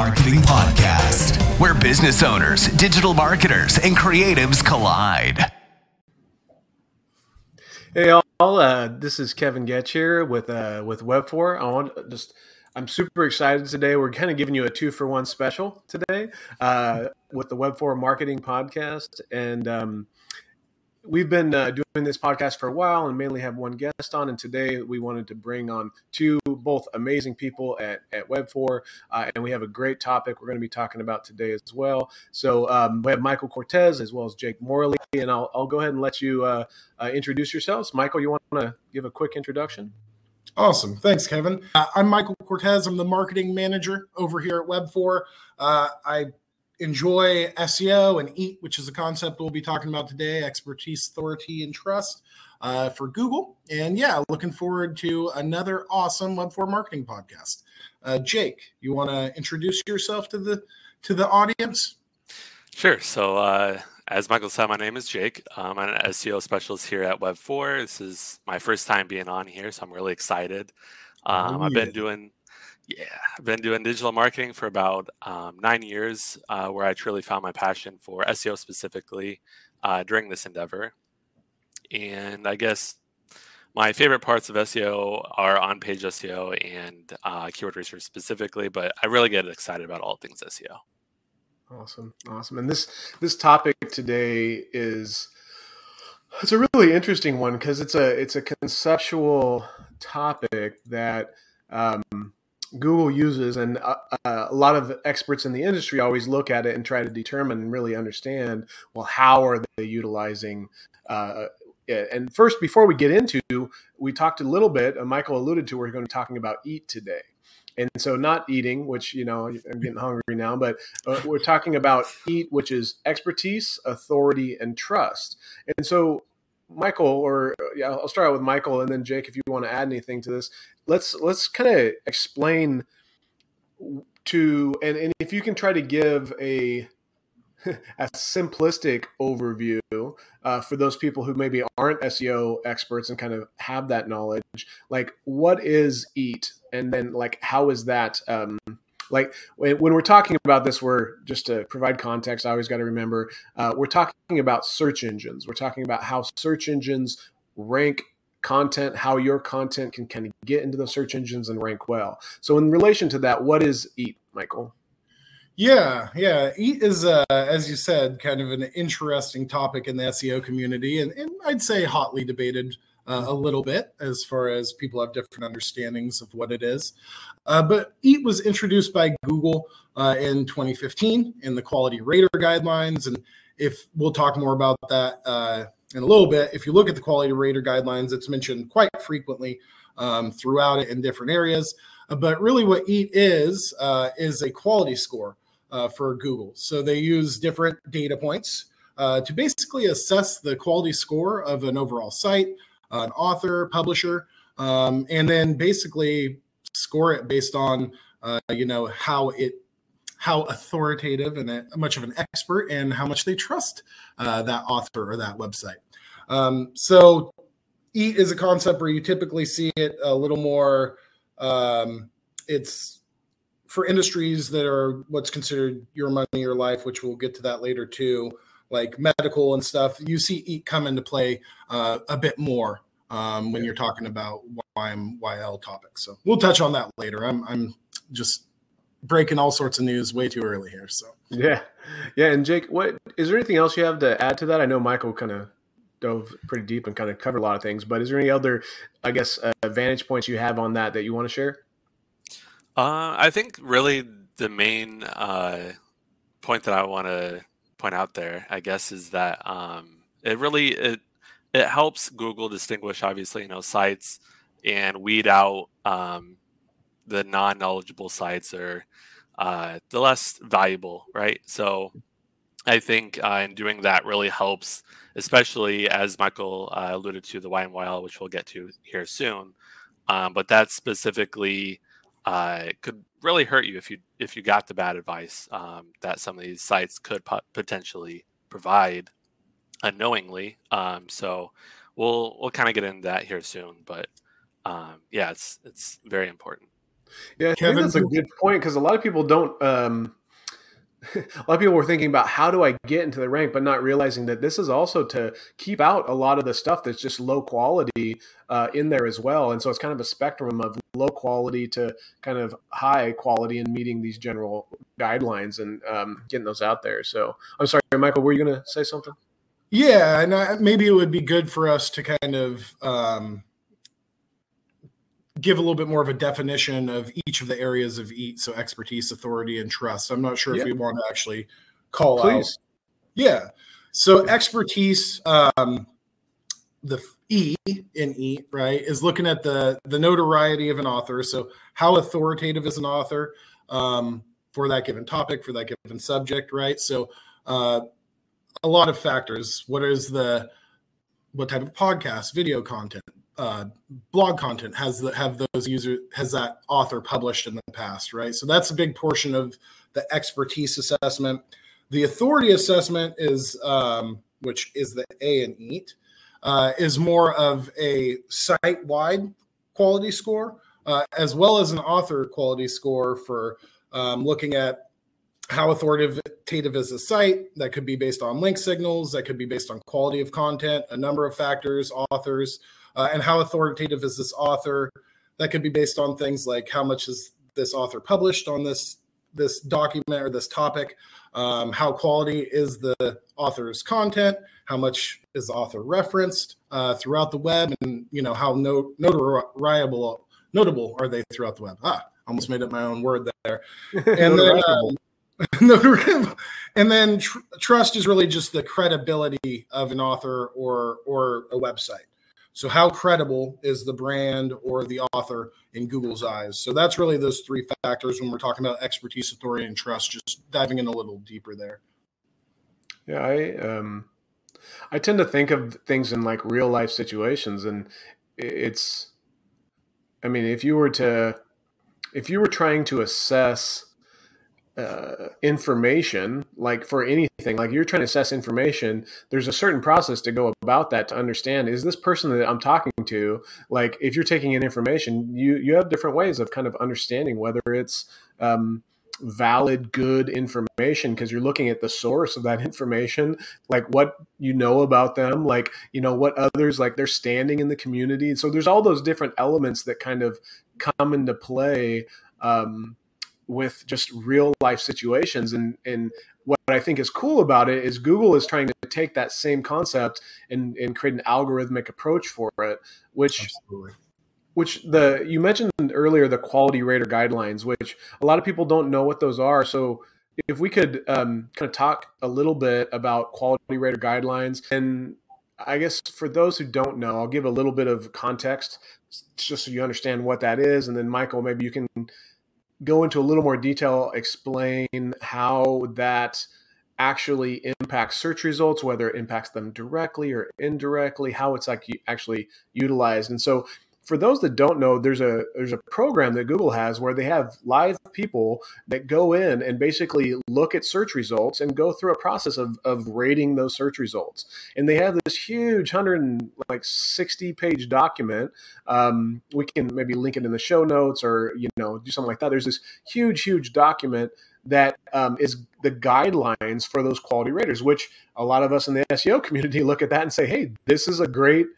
Marketing Podcast, where business owners, digital marketers, and creatives collide. Hey all, uh, this is Kevin Getch here with uh, with WebFor. I want just I'm super excited today. We're kind of giving you a two for one special today uh, with the WebFor Marketing Podcast, and um, we've been uh, doing this podcast for a while and mainly have one guest on and today we wanted to bring on two both amazing people at, at WebFor uh, and we have a great topic we're going to be talking about today as well so um, we have michael cortez as well as jake morley and i'll, I'll go ahead and let you uh, uh introduce yourselves michael you want to give a quick introduction Awesome. Thanks, Kevin. Uh, I'm Michael Cortez. I'm the marketing manager over here at WebFor. Uh, I enjoy SEO and EAT, which is a concept we'll be talking about today expertise, authority, and trust uh, for Google. And yeah, looking forward to another awesome WebFor marketing podcast. Uh, Jake, you want to introduce yourself to the to the audience? Sure. So, uh, as Michael said, my name is Jake. Um, I'm an SEO specialist here at WebFor. This is my first time being on here, so I'm really excited. Um, oh, I've been doing yeah, I've been doing digital marketing for about um, nine years, uh, where I truly found my passion for SEO specifically uh, during this endeavor. And I guess my favorite parts of SEO are on page SEO and uh, keyword research specifically, but I really get excited about all things SEO. Awesome, awesome. And this this topic today is it's a really interesting one because it's a it's a conceptual topic that um, Google uses, and uh, uh, a lot of experts in the industry always look at it and try to determine and really understand well, how are they utilizing uh, it? And first, before we get into, we talked a little bit. Uh, Michael alluded to we're going to be talking about eat today, and so not eating, which you know I'm getting hungry now, but uh, we're talking about eat, which is expertise, authority, and trust. And so Michael, or yeah, I'll start out with Michael, and then Jake, if you want to add anything to this, let's let's kind of explain to and, and if you can try to give a a simplistic overview uh, for those people who maybe aren't SEO experts and kind of have that knowledge, like what is EAT, and then like how is that um, like when, we're talking about this, we're just to provide context. I always got to remember uh, we're talking about search engines. We're talking about how search engines rank content, how your content can kind of get into the search engines and rank well. So, in relation to that, what is EAT, Michael? Yeah, yeah. EAT is, uh, as you said, kind of an interesting topic in the SEO community, and, and I'd say hotly debated uh, a little bit as far as people have different understandings of what it is. Uh, but EAT was introduced by Google uh, in 2015 in the Quality Rater guidelines, and if we'll talk more about that uh, in a little bit, if you look at the Quality Rater guidelines, it's mentioned quite frequently um, throughout it in different areas. Uh, but really, what EAT is uh, is a quality score for Google. So they use different data points. to basically assess the quality score of an overall site, an author, publisher, um, and then basically score it based on uh, you know how it how authoritative and a, much of an expert and how much they trust uh, that author or that website. Um, so, eat is a concept where you typically see it a little more. Um, it's for industries that are what's considered your money, your life, which we'll get to that later too like medical and stuff, you see EAT come into play uh, a bit more um, when you're talking about YMYL topics. So we'll touch on that later. I'm I'm just breaking all sorts of news way too early here. So yeah, yeah. And Jake, what is there anything else you have to add to that? I know Michael kind of dove pretty deep and kind of covered a lot of things, but is there any other, I guess, uh, vantage points you have on that that you want to share? Uh, I think really the main uh, point that I want to point out there, I guess, is that um, it really it it helps Google distinguish, obviously, you know, sites and weed out um, the non-knowledgeable sites or uh, the less valuable, right? So I think uh, in doing that really helps, especially as Michael uh, alluded to the YMYL, which we'll get to here soon. Um, but that specifically uh, could really hurt you if you if you got the bad advice um, that some of these sites could potentially provide unknowingly. Um, so we'll we'll kind of get into that here soon, but um, yeah, it's it's very important. Yeah, I Kevin, that's a good point because a lot of people don't. A lot of people were thinking about how do I get into the rank, but not realizing that this is also to keep out a lot of the stuff that's just low quality uh, in there as well. And so it's kind of a spectrum of low quality to kind of high quality and meeting these general guidelines and um, getting those out there. So I'm sorry, Michael, were you going to say something? Yeah, and I, maybe it would be good for us to kind of um, give a little bit more of a definition of each of the areas of EAT. So expertise, authority, and trust. I'm not sure yeah. if we want to actually call Please. out. Yeah. So expertise, um, the E in EAT, right, is looking at the the notoriety of an author. So how authoritative is an author um, for that given topic, for that given subject, right? So uh, a lot of factors. What is the what type of podcast, video content, uh, blog content has that have those user has that author published in the past, right? So that's a big portion of the expertise assessment. The authority assessment is, um, which is the A and EAT, uh, is more of a site wide quality score, uh, as well as an author quality score for um, looking at how authoritative is a site. That could be based on link signals, that could be based on quality of content, a number of factors, authors uh, and how authoritative is this author? That could be based on things like how much is this author published on this this document or this topic? Um, how quality is the author's content? How much is the author referenced uh, throughout the web? And you know how no, notable notable are they throughout the web? Ah almost made up my own word there. And then um, and then tr- trust is really just the credibility of an author or or a website so, how credible is the brand or the author in Google's eyes? So, that's really those three factors when we're talking about expertise, authority, and trust. Just diving in a little deeper there. Yeah, I um, I tend to think of things in like real life situations, and it's, I mean, if you were to, if you were trying to assess uh, information, like for anything, like you're trying to assess information, there's a certain process to go about that to understand is this person that I'm talking to, like if you're taking in information, you you have different ways of kind of understanding whether it's um, valid, good information because you're looking at the source of that information, like what you know about them, like you know what others like they're standing in the community. So there's all those different elements that kind of come into play. Um, with just real life situations and and what I think is cool about it is Google is trying to take that same concept and, and create an algorithmic approach for it, which Absolutely. which the you mentioned earlier the quality rater guidelines, which a lot of people don't know what those are. So if we could um, kind of talk a little bit about quality rater guidelines and I guess for those who don't know, I'll give a little bit of context just so you understand what that is. And then Michael, maybe you can go into a little more detail, explain how that actually impacts search results, whether it impacts them directly or indirectly, how it's actually utilized. And so for those that don't know, there's a there's a program that Google has where they have live people that go in and basically look at search results and go through a process of, of rating those search results. And they have this huge hundred like sixty page document. Um, we can maybe link it in the show notes or you know do something like that. There's this huge huge document that um, is the guidelines for those quality raters, which a lot of us in the SEO community look at that and say, hey, this is a great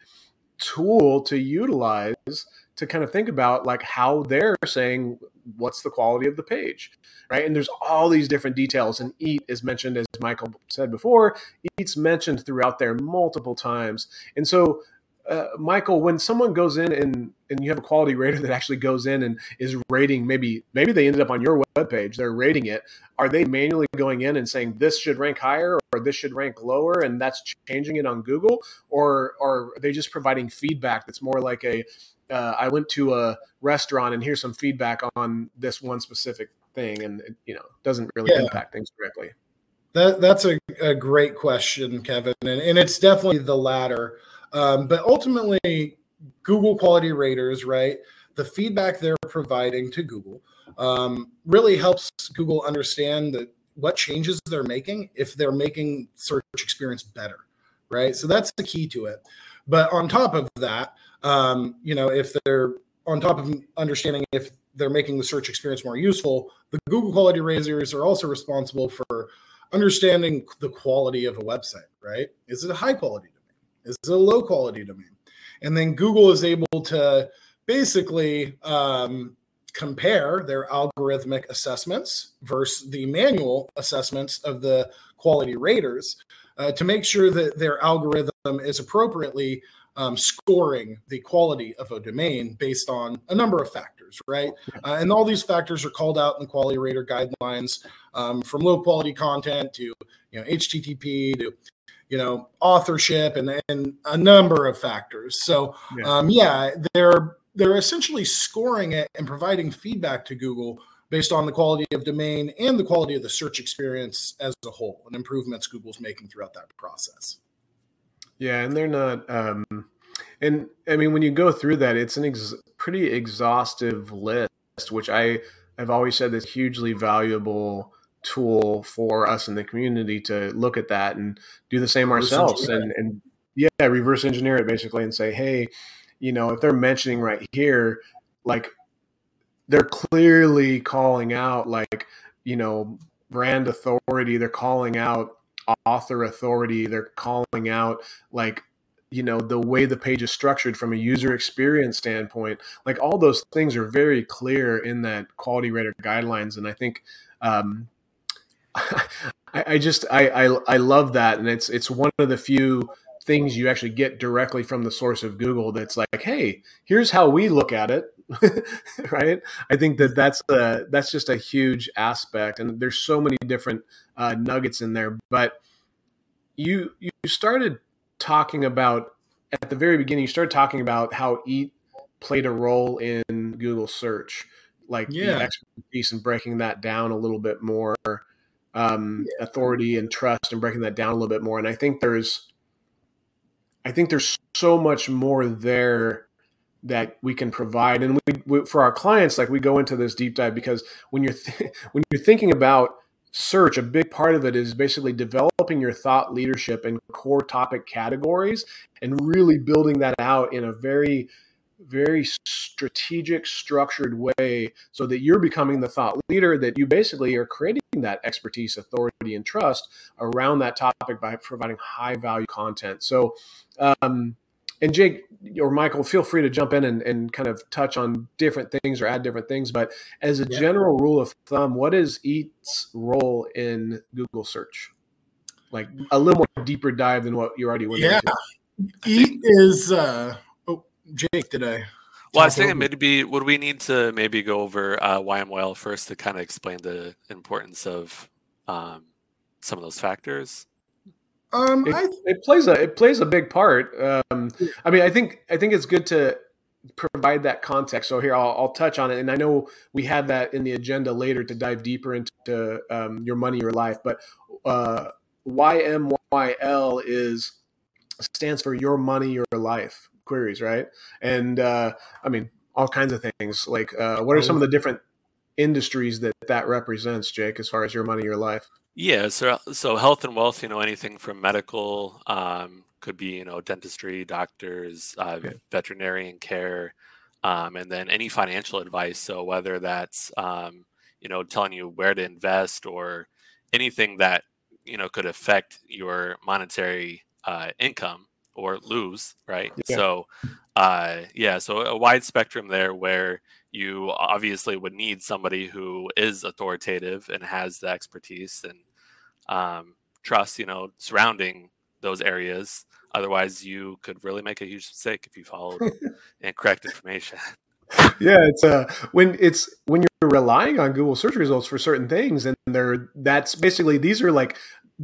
tool to utilize to kind of think about like how they're saying what's the quality of the page? Right? And there's all these different details and eat is mentioned as michael said before eat's mentioned throughout there multiple times. And so uh, Michael, when someone goes in and and you have a quality rater that actually goes in and is rating, maybe maybe they ended up on your webpage, they're rating it. Are they manually going in and saying this should rank higher or this should rank lower, and that's changing it on Google, or, or are they just providing feedback that's more like a uh, I went to a restaurant and here's some feedback on this one specific thing, and it, you know doesn't really yeah. impact things directly. That that's a, a great question, Kevin, and, and it's definitely the latter. Um, but ultimately, Google quality raters, right? The feedback they're providing to Google um, really helps Google understand that what changes they're making if they're making search experience better, right? So that's the key to it. But on top of that, um, you know, if they're on top of understanding if they're making the search experience more useful, the Google quality raters are also responsible for understanding the quality of a website, right? Is it a high quality? Is it a low quality domain? And then Google is able to basically um, compare their algorithmic assessments versus the manual assessments of the quality raters uh, to make sure that their algorithm is appropriately um, scoring the quality of a domain based on a number of factors, right? Uh, and all these factors are called out in the quality rater guidelines, um, from low quality content to you know HTTP to you know authorship and and a number of factors. So yeah, um, yeah they're they're essentially scoring it and providing feedback to Google based on the quality of domain and the quality of the search experience as a whole and improvements Google's making throughout that process. Yeah, and they're not. Um, and I mean, when you go through that, it's an ex- pretty exhaustive list, which I have always said is hugely valuable tool for us in the community to look at that and do the same ourselves and, and yeah reverse engineer it basically and say hey you know if they're mentioning right here like they're clearly calling out like you know brand authority they're calling out author authority they're calling out like you know the way the page is structured from a user experience standpoint. Like all those things are very clear in that quality rater guidelines and i think um, I, I, just I, I i love that and it's it's one of the few things you actually get directly from the source of google that's like hey here's how we look at it right i think that that's a, that's just a huge aspect and there's so many different uh, nuggets in there but you you started talking about at the very beginning you started talking about how eat played a role in google search like yeah. the expertise and breaking that down a little bit more um, yeah. authority and trust and breaking that down a little bit more and i think there's i think there's so much more there that we can provide and we, we, for our clients like we go into this deep dive because when you're th- when you're thinking about search a big part of it is basically developing your thought leadership in core topic categories and really building that out in a very very strategic structured way so that you're becoming the thought leader that you basically are creating that expertise authority and trust around that topic by providing high value content so um, and Jake or Michael, feel free to jump in and, and kind of touch on different things or add different things. But as a yeah. general rule of thumb, what is EAT's role in Google search? Like a little more deeper dive than what you already went yeah. into. EAT is, uh, Jake, today. Well, I was thinking maybe would we need to maybe go over uh, YMYL first to kind of explain the importance of um, some of those factors? Um, it, I, it, plays a it plays a big part. Um, I mean, I think I think it's good to provide that context. So here, I'll, I'll, touch on it, and I know we had that in the agenda later to dive deeper into um, your money, your life. But uh, YMYL is stands for your money, your life queries, right? And uh, I mean, all kinds of things. Like, uh, what are some of the different industries that that represents, Jake, as far as your money, your life? Yeah, so so health and wealth, you know, anything from medical, um, could be you know dentistry, doctors, uh, okay. veterinarian care, um, and then any financial advice. So whether that's um, you know telling you where to invest or anything that you know could affect your monetary uh, income or lose, right? Yeah. So uh, yeah, so a wide spectrum there where you obviously would need somebody who is authoritative and has the expertise and um, trust, you know, surrounding those areas. Otherwise, you could really make a huge mistake if you followed incorrect information. Yeah, it's uh when it's when you're relying on Google search results for certain things, and they're that's basically these are like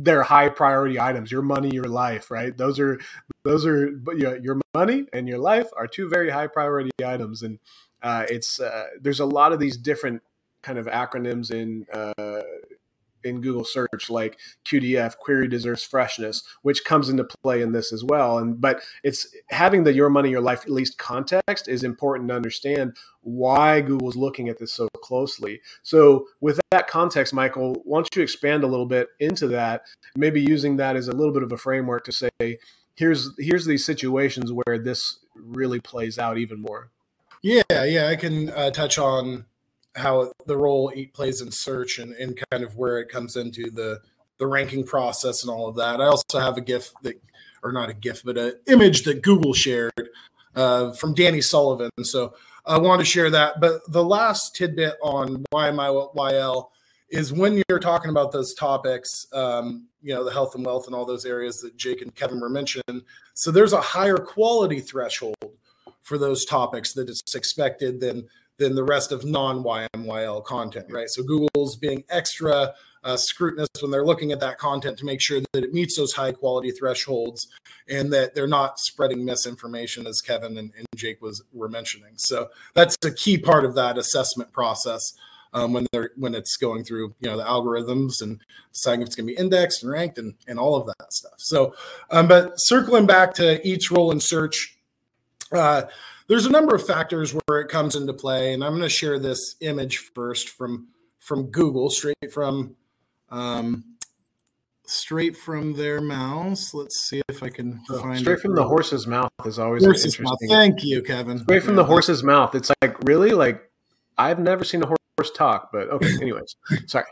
they're high priority items. Your money, your life, right? Those are those are you know, your money and your life are two very high priority items, and uh, it's uh, there's a lot of these different kind of acronyms in uh, in Google search, like QDF, query deserves freshness, which comes into play in this as well. And but it's having the your money, your life at least context is important to understand why Google's looking at this so closely. So with that context, Michael, why don't you expand a little bit into that, maybe using that as a little bit of a framework to say, here's here's these situations where this really plays out even more. Yeah, yeah, I can uh, touch on how the role it plays in search and, and kind of where it comes into the the ranking process and all of that. I also have a GIF that, or not a GIF, but an image that Google shared uh, from Danny Sullivan. So I want to share that. But the last tidbit on YMYL is when you're talking about those topics, um, you know, the health and wealth and all those areas that Jake and Kevin were mentioning. So there's a higher quality threshold for those topics that it's expected than than the rest of non YMYL content, right? So Google's being extra uh, scrutinous when they're looking at that content to make sure that it meets those high quality thresholds and that they're not spreading misinformation, as Kevin and, and Jake was were mentioning. So that's a key part of that assessment process um, when they're when it's going through you know the algorithms and deciding if it's going to be indexed and ranked and and all of that stuff. So, um, but circling back to EAT's role in search. Uh, there's a number of factors where it comes into play, and I'm going to share this image first from from Google, straight from um, straight from their mouths. Let's see if I can oh, find straight from the horse's mouth is always horse's interesting. Mouth. Thank you, Kevin. Straight from the horse's mouth. It's like really like I've never seen a horse talk, but okay. Anyways, sorry.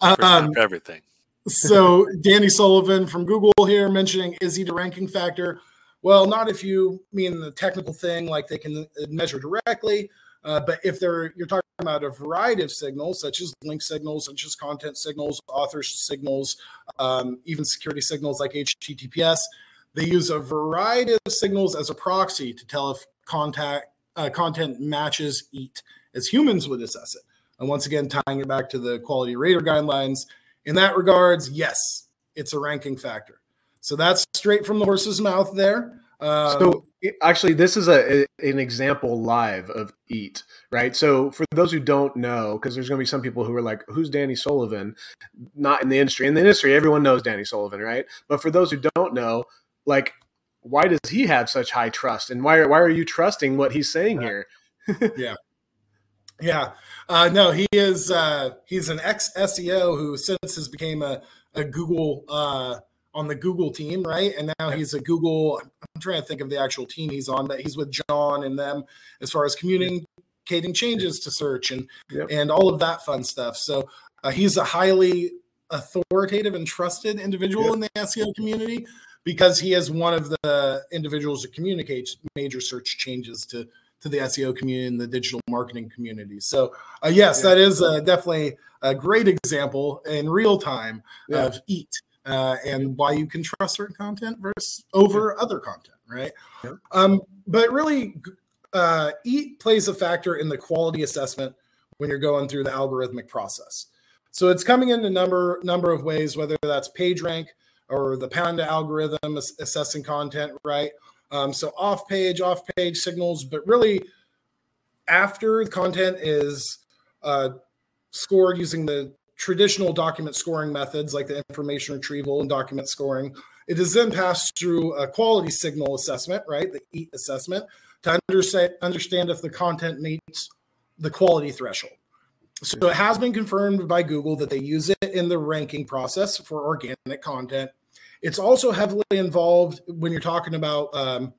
Um, everything. so Danny Sullivan from Google here mentioning is he the ranking factor? Well, not if you mean the technical thing, like they can measure directly, uh, but if they're you're talking about a variety of signals, such as link signals, such as content signals, author signals, um, even security signals like HTTPS, they use a variety of signals as a proxy to tell if contact uh, content matches EAT as humans would assess it. And once again, tying it back to the quality rater guidelines, in that regards, yes, it's a ranking factor. So that's straight from the horse's mouth there. Um, so actually, this is a, an example live of Eat, right? So for those who don't know, because there's going to be some people who are like, "Who's Danny Sullivan?" Not in the industry. In the industry, everyone knows Danny Sullivan, right? But for those who don't know, like, why does he have such high trust, and why why are you trusting what he's saying here? yeah, yeah. Uh, no, he is. Uh, he's an ex SEO who since has became a a Google. Uh, on the Google team, right? And now he's a Google. I'm trying to think of the actual team he's on, but he's with John and them as far as communicating changes to search and yep. and all of that fun stuff. So uh, he's a highly authoritative and trusted individual yep. in the SEO community because he is one of the individuals that communicates major search changes to to the SEO community and the digital marketing community. So uh, yes, that is uh, definitely a great example in real time yeah. of EAT uh, and why you can trust certain content versus over other content, right? Yeah. Um, but really, uh, EAT plays a factor in the quality assessment when you're going through the algorithmic process. So it's coming in a number number of ways, whether that's PageRank or the Panda algorithm assessing content, right? Um, so off page, off page signals, but really after the content is uh, scored using the traditional document scoring methods like the information retrieval and document scoring. It is then passed through a quality signal assessment, right? The EAT assessment to understand, if the content meets the quality threshold. So it has been confirmed by Google that they use it in the ranking process for organic content. It's also heavily involved when you're talking about um,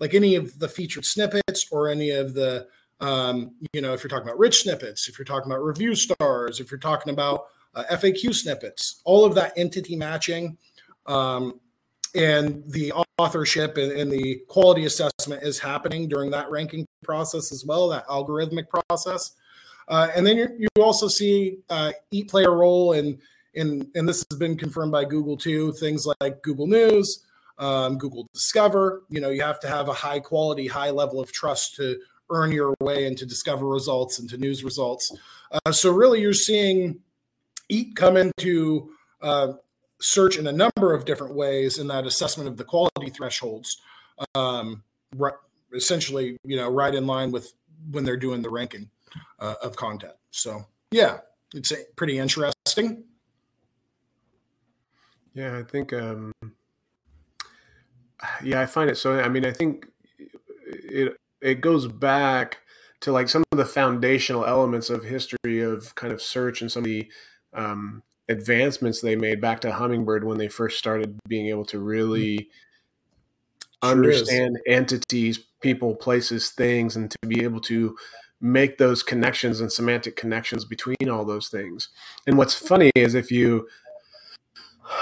like any of the featured snippets or any of the um, you know, if you're talking about rich snippets, if you're talking about review stars, if you're talking about uh, FAQ snippets, all of that entity matching um, and the authorship and, and, the quality assessment is happening during that ranking process as well, that algorithmic process. Uh, and then you also see uh, EAT play a role in, in, and this has been confirmed by Google too, things like Google News, um, Google Discover. You know, you have to have a high quality, high level of trust to earn your way into discover results into news results. Uh, so really, you're seeing EAT come into uh, search in a number of different ways in that assessment of the quality thresholds. Um, essentially, you know, right in line with when they're doing the ranking uh, of content. So yeah, it's pretty interesting. Yeah, I think. Um, yeah, I find it so. I mean, I think it it goes back to like some of the foundational elements of history of kind of search and some of the um, advancements they made back to Hummingbird when they first started being able to really sure understand is. entities, people, places, things, and to be able to make those connections and semantic connections between all those things. And what's funny is if you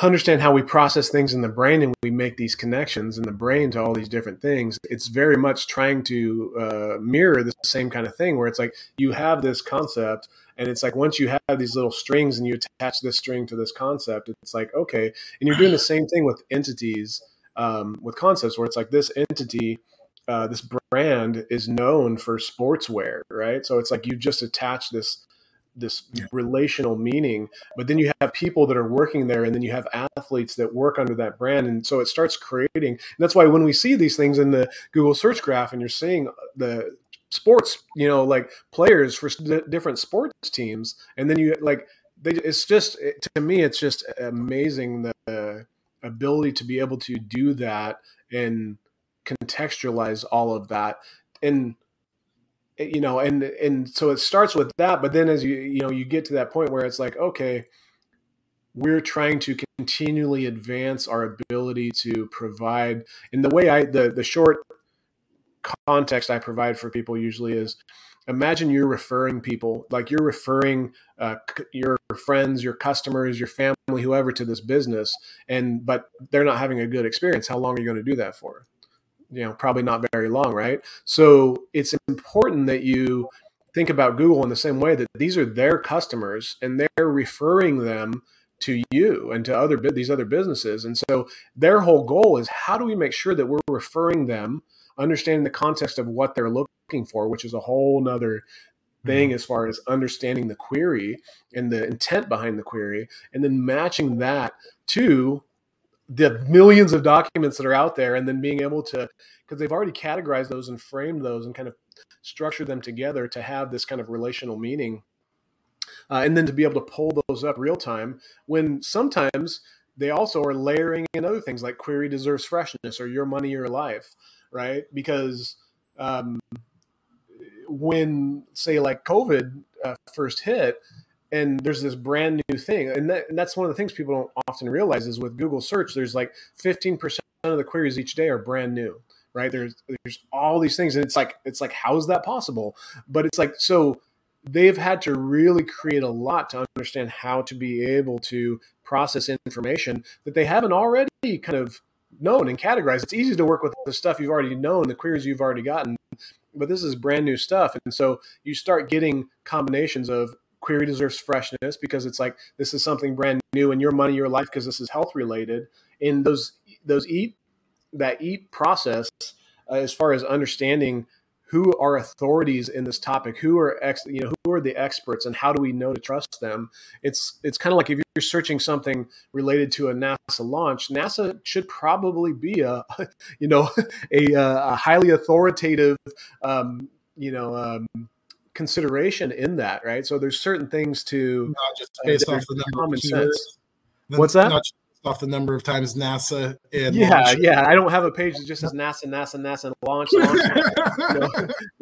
understand how we process things in the brain and we make these connections in the brain to all these different things it's very much trying to uh, mirror the same kind of thing where it's like you have this concept and it's like once you have these little strings and you attach this string to this concept it's like okay and you're doing the same thing with entities um, with concepts where it's like this entity uh, this brand is known for sportswear right? So it's like you just attach this this yeah. relational meaning but then you have people that are working there and then you have athletes that work under that brand and so it starts creating that's why when we see these things in the google search graph and you're seeing uh, the sports you know like players for different sports teams and then you like they it's just to me it's just amazing the ability to be able to do that and contextualize all of that and you know and and so it starts with that but then as you you know you get to that point where it's like okay we're trying to continually advance our ability to provide and the way i the the short context i provide for people usually is imagine you're referring people like you're referring uh, your friends your customers your family whoever to this business and but they're not having a good experience. How long are you going to do that for you know probably not very long right so it's important that you think about google in the same way that these are their customers and they're referring them to you and to other these other businesses and so their whole goal is how do we make sure that we're referring them understanding the context of what they're looking for which is a whole nother thing mm-hmm. as far as understanding the query and the intent behind the query and then matching that to the millions of documents that are out there and then being able to because they've already categorized those and framed those and kind of structured them together to have this kind of relational meaning uh, and then to be able to pull those up real time when sometimes they also are layering in other things like query deserves freshness or your money your life right? Because um, when say like covid uh, first hit and there's this brand new thing and, that, and, that's one of the things people don't often realize is with google search there's like 15% of the queries each day are brand new right? There's there's all these things and it's like it's like how is that possible? But it's like so they've had to really create a lot to understand how to be able to process information that they haven't already kind of known and categorized. It's easy to work with the stuff you've already known the queries you've already gotten but this is brand new stuff and so you start getting combinations of query deserves freshness because it's like this is something brand new and your money your life because this is health related. In those those eat that eat process uh, as far as understanding who are authorities in this topic who are ex, you know who are the experts and how do we know to trust them it's it's kind of like if you're searching something related to a nasa launch nasa should probably be a you know a, a highly authoritative um, you know um, consideration in that, right? So there's certain things to not just based off the number of sense. What's that? Not just off the number of times NASA and yeah, launch. yeah. I don't have a page that just says NASA, NASA, NASA launch, launch you know,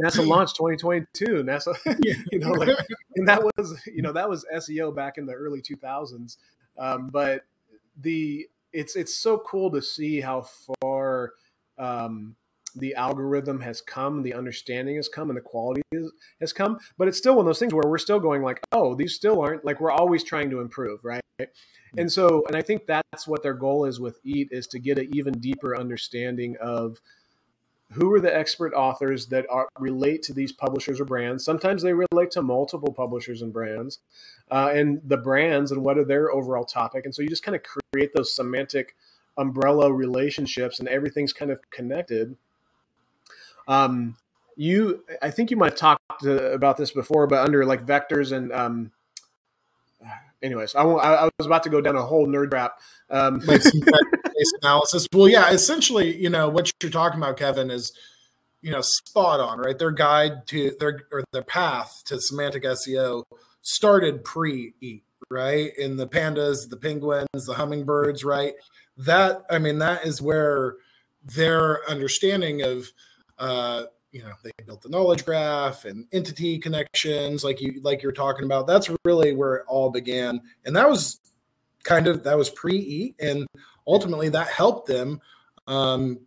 NASA launch 2022. NASA, you know, like, and that was you know that was SEO back in the early 2000s. Um, but the it's it's so cool to see how far um, the algorithm has come, the understanding has come, and the quality is, has come. But it's still one of those things where we're still going like, oh, these still aren't like we're always trying to improve, right? And so, and I think that's what their goal is with Eat is to get an even deeper understanding of who are the expert authors that are, relate to these publishers or brands. Sometimes they relate to multiple publishers and brands, uh, and the brands and what are their overall topic. And so you just kind of create those semantic umbrella relationships, and everything's kind of connected um, you, I think you might have talked to, about this before, but under like vectors and um, anyways, I, I, I, was about to go down a whole nerd trap. Um, analysis. Well, yeah, essentially, you know, what you're talking about, Kevin, is you know spot on, right? Their guide to their or their path to semantic SEO started pre-eat, right? In the pandas, the penguins, the hummingbirds, right? That I mean, that is where their understanding of uh, you know they built the knowledge graph and entity connections like you like you're talking about that's really where it all began and that was kind of that was pre-e and ultimately that helped them um,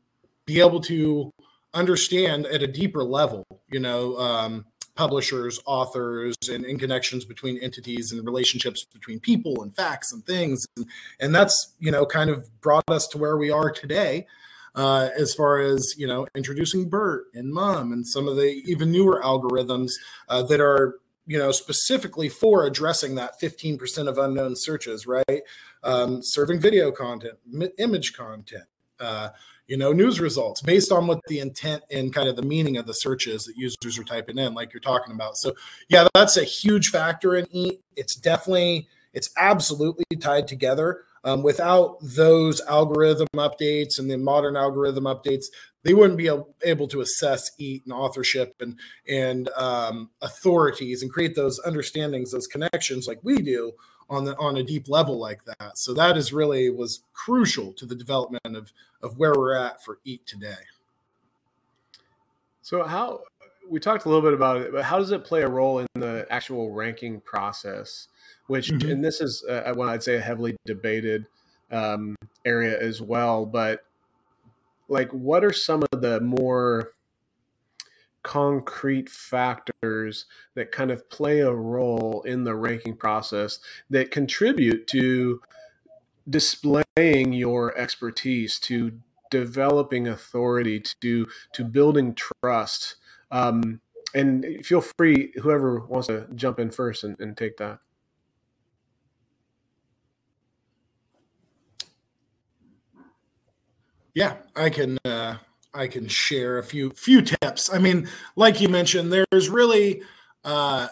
be able to understand at a deeper level you know um, publishers, authors, and in connections between entities and relationships between people and facts and things. And, and that's, you know, kind of brought us to where we are today. Uh, as far as you know, introducing BERT and MUM and some of the even newer algorithms uh, that are you know specifically for addressing that 15% of unknown searches, right? Um, serving video content, image content, uh, you know, news results based on what the intent and kind of the meaning of the searches that users are typing in, like you're talking about. So, yeah, that's a huge factor in EAT. It's definitely, it's absolutely tied together. Um, without those algorithm updates and the modern algorithm updates, they wouldn't be able to assess EAT and authorship and and um, authorities and create those understandings, those connections like we do on the on a deep level like that. So that is really was crucial to the development of of where we're at for EAT today. So how we talked a little bit about it, but how does it play a role in the actual ranking process? Which mm-hmm. and this is uh, what I'd say a heavily debated um, area as well. But like, what are some of the more concrete factors that kind of play a role in the ranking process that contribute to displaying your expertise to developing authority to to building trust um, and feel free whoever wants to jump in first and, and take that yeah i can uh I can share a few few tips. I mean, like you mentioned, there's really uh,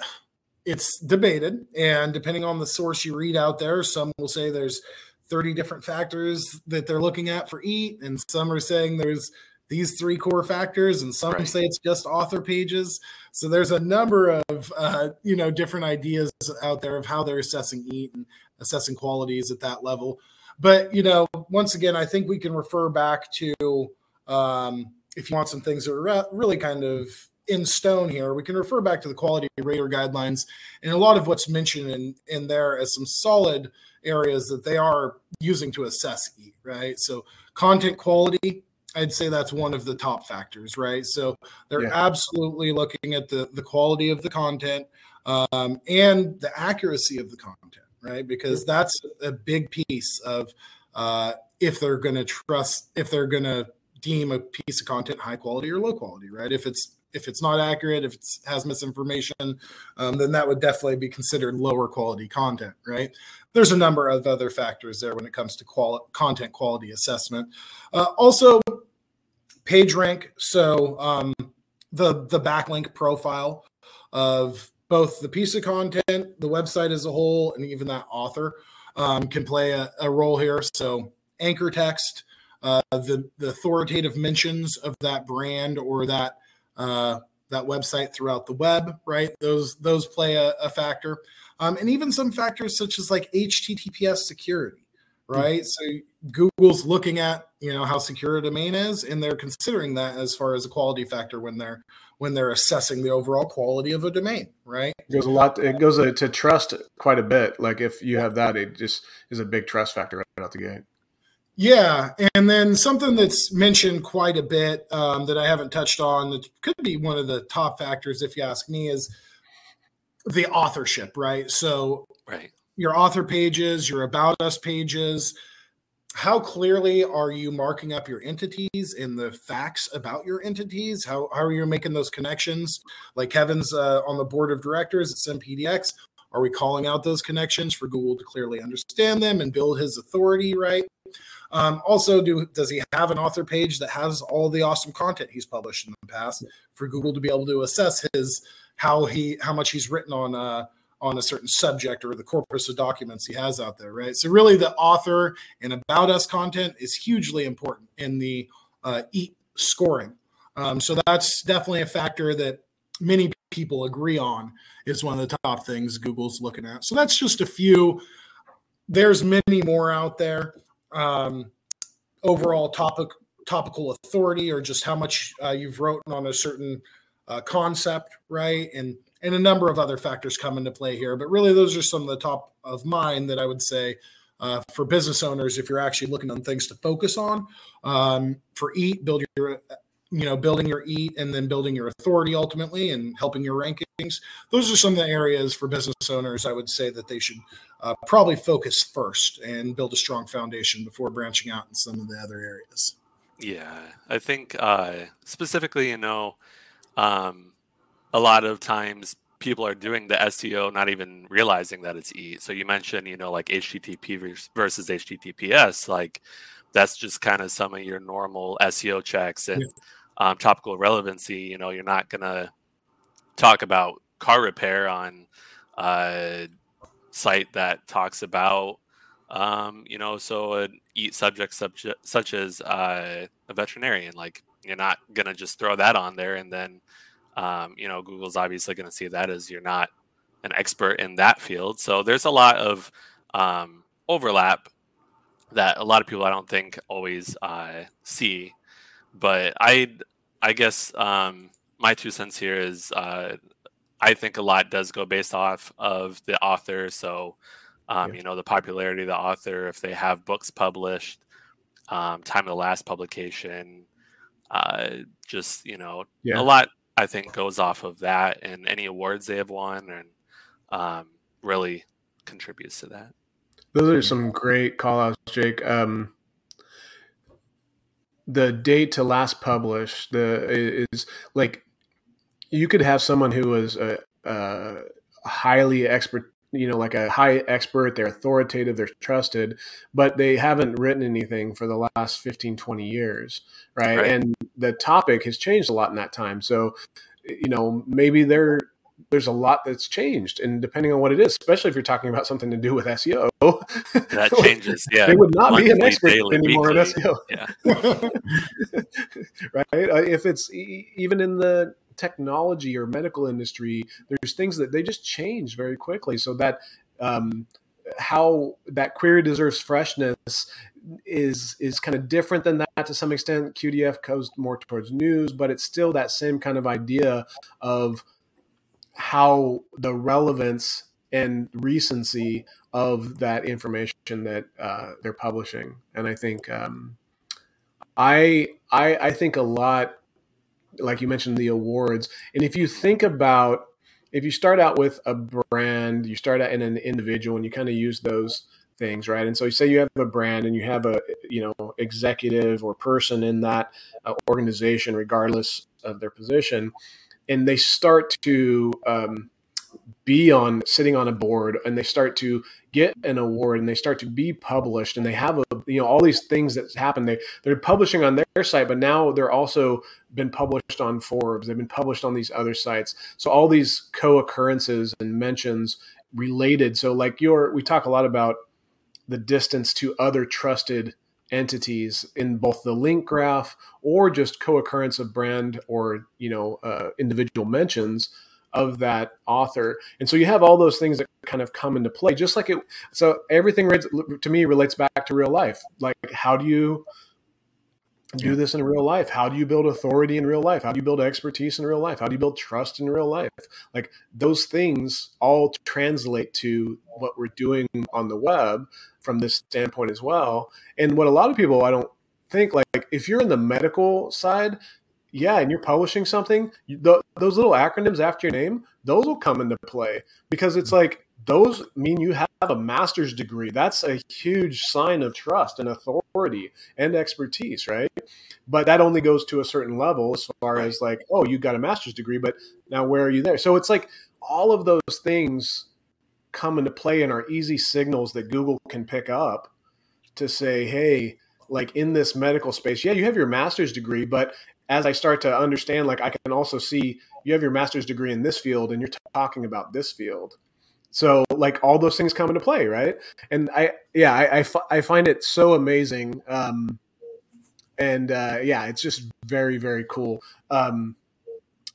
it's debated, and depending on the source you read out there, some will say there's 30 different factors that they're looking at for EAT, and some are saying there's these three core factors, and some right. say it's just author pages. So there's a number of uh, you know different ideas out there of how they're assessing EAT and assessing qualities at that level. But you know, once again, I think we can refer back to um, if you want some things that are really kind of in stone here, we can refer back to the quality rater guidelines and a lot of what's mentioned in, in there as some solid areas that they are using to assess EAT, right? So content quality, I'd say that's one of the top factors, right? So they're yeah. absolutely looking at the, the quality of the content um, and the accuracy of the content, right? Because that's a big piece of uh, if they're going to trust, if they're going to deem a piece of content high quality or low quality, right? If it's if it's not accurate, if it has misinformation, um, then that would definitely be considered lower quality content, right? There's a number of other factors there when it comes to quali- content quality assessment. Uh, also, page rank. So um, the the backlink profile of both the piece of content, the website as a whole, and even that author um, can play a, a role here. So anchor text uh, the the authoritative mentions of that brand or that uh, that website throughout the web, right? Those those play a, a factor, um, and even some factors such as like HTTPS security, right? Mm-hmm. So Google's looking at you know how secure a domain is, and they're considering that as far as a quality factor when they're when they're assessing the overall quality of a domain, right? It goes a lot. It goes to trust quite a bit. Like if you have that, it just is a big trust factor right out the gate. Yeah, and then something that's mentioned quite a bit um, that I haven't touched on that could be one of the top factors, if you ask me, is the authorship, right? So, right, your author pages, your about us pages. How clearly are you marking up your entities and the facts about your entities? How, how are you making those connections? Like Kevin's uh, on the board of directors at SEMpdx. Are we calling out those connections for Google to clearly understand them and build his authority, right? Um, also, do does he have an author page that has all the awesome content he's published in the past for Google to be able to assess his how he how much he's written on uh, on a certain subject or the corpus of documents he has out there, right? So really, the author and about us content is hugely important in the uh, EAT scoring. Um, so that's definitely a factor that many people agree on is one of the top things Google's looking at. So that's just a few. There's many more out there um, overall topic topical authority or just how much uh, you've written on a certain uh, concept, right? And and a number of other factors come into play here. But really, those are some of the top of mind that I would say uh, for business owners if you're actually looking on things to focus on. Um, for EAT, build your you know building your eat and then building your authority ultimately and helping your rankings those are some of the areas for business owners i would say that they should uh, probably focus first and build a strong foundation before branching out in some of the other areas yeah i think uh, specifically you know um, a lot of times people are doing the seo not even realizing that it's e so you mentioned you know like http versus https like that's just kind of some of your normal seo checks and yeah um, topical relevancy. You know, you're not gonna talk about car repair on a site that talks about um, you know, so an eat subject, subject such as uh, a veterinarian. Like you're not gonna just throw that on there, and then um, you know, Google's obviously gonna see that as you're not an expert in that field. So there's a lot of um, overlap that a lot of people I don't think always uh, see but I I guess um, my two cents here is uh, I think a lot does go based off of the author. So um, yeah. you know the popularity of the author, if they have books published, um, time of the last publication, uh, just you know yeah. a lot I think goes off of that and any awards they have won and um, really contributes to that. Those are some great call outs, Jake. Um, the date to last publish the is like you could have someone who was a, a highly expert you know like a high expert they're authoritative they're trusted but they haven't written anything for the last 15 20 years right, right. and the topic has changed a lot in that time. So you know maybe they're there's a lot that's changed and depending on what it is especially if you're talking about something to do with seo that changes yeah. they would not Monthly, be an expert daily, anymore weekly. in seo yeah. Right? Uh, if it's even in the technology or medical industry there's things that they just change very quickly so that um, how that query deserves freshness is is kind of different than that to some extent qdf goes more towards news but it's still that same kind of idea of how the relevance and recency of that information that uh, they're publishing. And I think um, I, I I think a lot, like you mentioned, the awards. And if you think about if you start out with a brand, you start out in an individual, and you kind of use those things, right? And so you say you have a brand and you have a you know executive or person in that uh, organization, regardless of their position and they start to um, be on sitting on a board and they start to get an award and they start to be published and they have a you know all these things that happen they they're publishing on their site but now they're also been published on forbes. They've been published on these other sites. So all these co-occurrences and mentions related. So like your we talk a lot about the distance to other trusted entities in both the link graph or just co-occurrence of brand or you know uh, individual mentions of that author. And so you have all those things that kind of come into play just like it so everything to me relates back to real life. Like how do you do this in real life? How do you build authority in real life? How do you build expertise in real life? How do you build trust in real life? Like those things all translate to what we're doing on the web from this standpoint as well. And what a lot of people I don't think like if you're in the medical side, yeah, and you're publishing something, the, those little acronyms after your name, those will come into play because it's like those mean you have a master's degree. That's a huge sign of trust and authority and expertise, right? But that only goes to a certain level as far as like, oh, you got a master's degree, but now where are you there? So it's like all of those things come into play and are easy signals that Google can pick up to say, hey, like in this medical space, yeah, you have your master's degree, but as I start to understand, like I can also see you have your master's degree in this field and you're talking about this field. So like all those things come into play, right? And I, yeah, I, I, I find it so amazing. Um, and uh, yeah, it's just very, very cool. Um,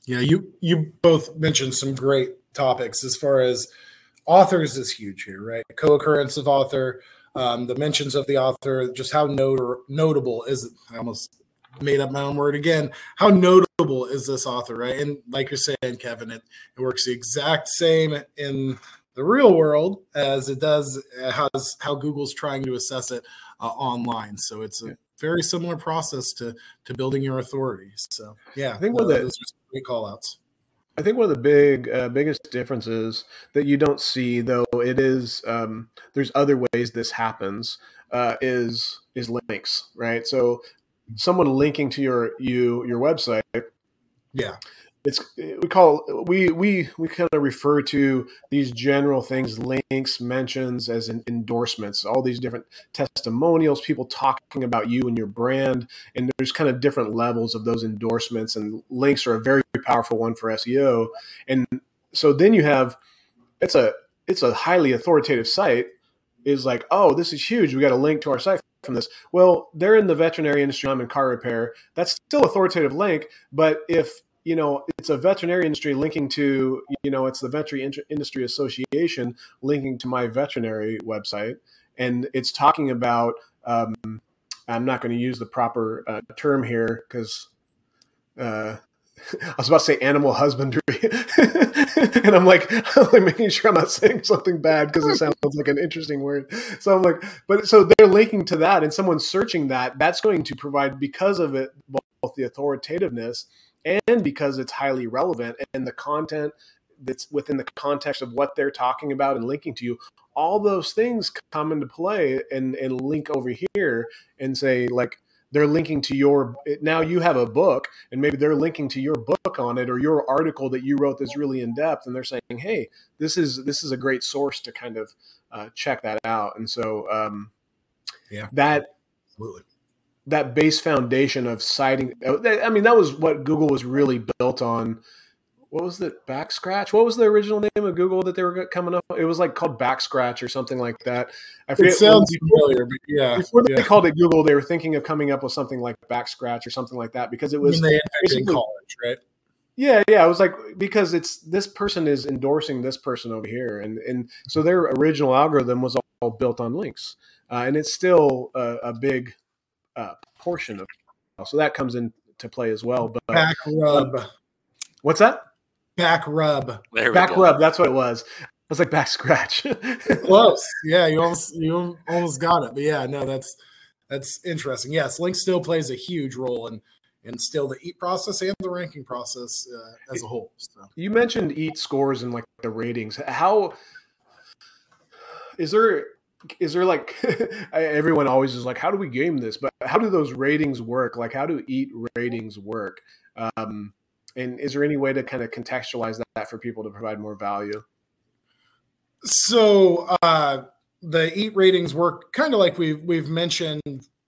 yeah, you you both mentioned some great topics as far as authors is huge here, right? Co-occurrence of author, um, the mentions of the author, just how not- notable is it? I almost made up my own word again. How notable is this author, right? And like you're saying, Kevin, it, it works the exact same in the real world as it does uh, how, how Google's trying to assess it uh, online. So it's a, very similar process to to building your authority. So yeah, I think one of the- those are call outs. I think one of the big uh, biggest differences that you don't see, though it is um, there's other ways this happens, uh, is is links, right? So someone linking to your you your website, Yeah, it's we call we we we kind of refer to these general things, links, mentions as endorsements, all these different testimonials, people talking about you and your brand, and there's kind of different levels of those endorsements, and links are a very powerful one for SEO, and so then you have it's a it's a highly authoritative site. Is like oh this is huge. We got a link to our site from this. Well they're in the veterinary industry i'm in car repair. That's still authoritative link but if you know it's a veterinary industry linking to you know it's the veterinary industry association linking to my veterinary website and it's talking about um, i'm not going to use the proper uh, term here because uh, I was about to say animal husbandry, and I'm like, I'm like making sure I'm not saying something bad because it sounds like an interesting word. So I'm like, but so they're linking to that, and someone searching that, that's going to provide because of it both the authoritativeness and because it's highly relevant and the content that's within the context of what they're talking about and linking to you. All those things come into play and and link over here and say like they're linking to your now you have a book and maybe they're linking to your book on it or your article that you wrote that's really in depth and they're saying hey this is this is a great source to kind of uh, check that out and so um, Yeah. that absolutely. that base foundation of citing i mean that was what google was really built on what was it back scratch what was the original name of google that they were coming up it was like called back scratch or something like that i It sounds familiar, but yeah, before they yeah. called it Google, they were thinking of coming up with something like back scratch or something like that because it was when they in college, right? yeah, yeah. I was like because it's this person is endorsing this person over here, and and so their original algorithm was all built on links, uh, and it's still a, a big uh, portion of. So that comes into play as well. But Back rub, what's that? Back rub. There Back go. rub. That's what it was. I was like back scratch. Close. Yeah, you almost you almost got it. But yeah, no, that's that's interesting. Yes, Link still plays a huge role in in still the eat process and the ranking process uh, as a whole. So You mentioned eat scores and like the ratings. How is there is there like everyone always is like how do we game this? But how do those ratings work? Like how do eat ratings work? Um, and is there any way to kind of contextualize that for people to provide more value? So uh, the eat ratings work kind of like we've we've mentioned,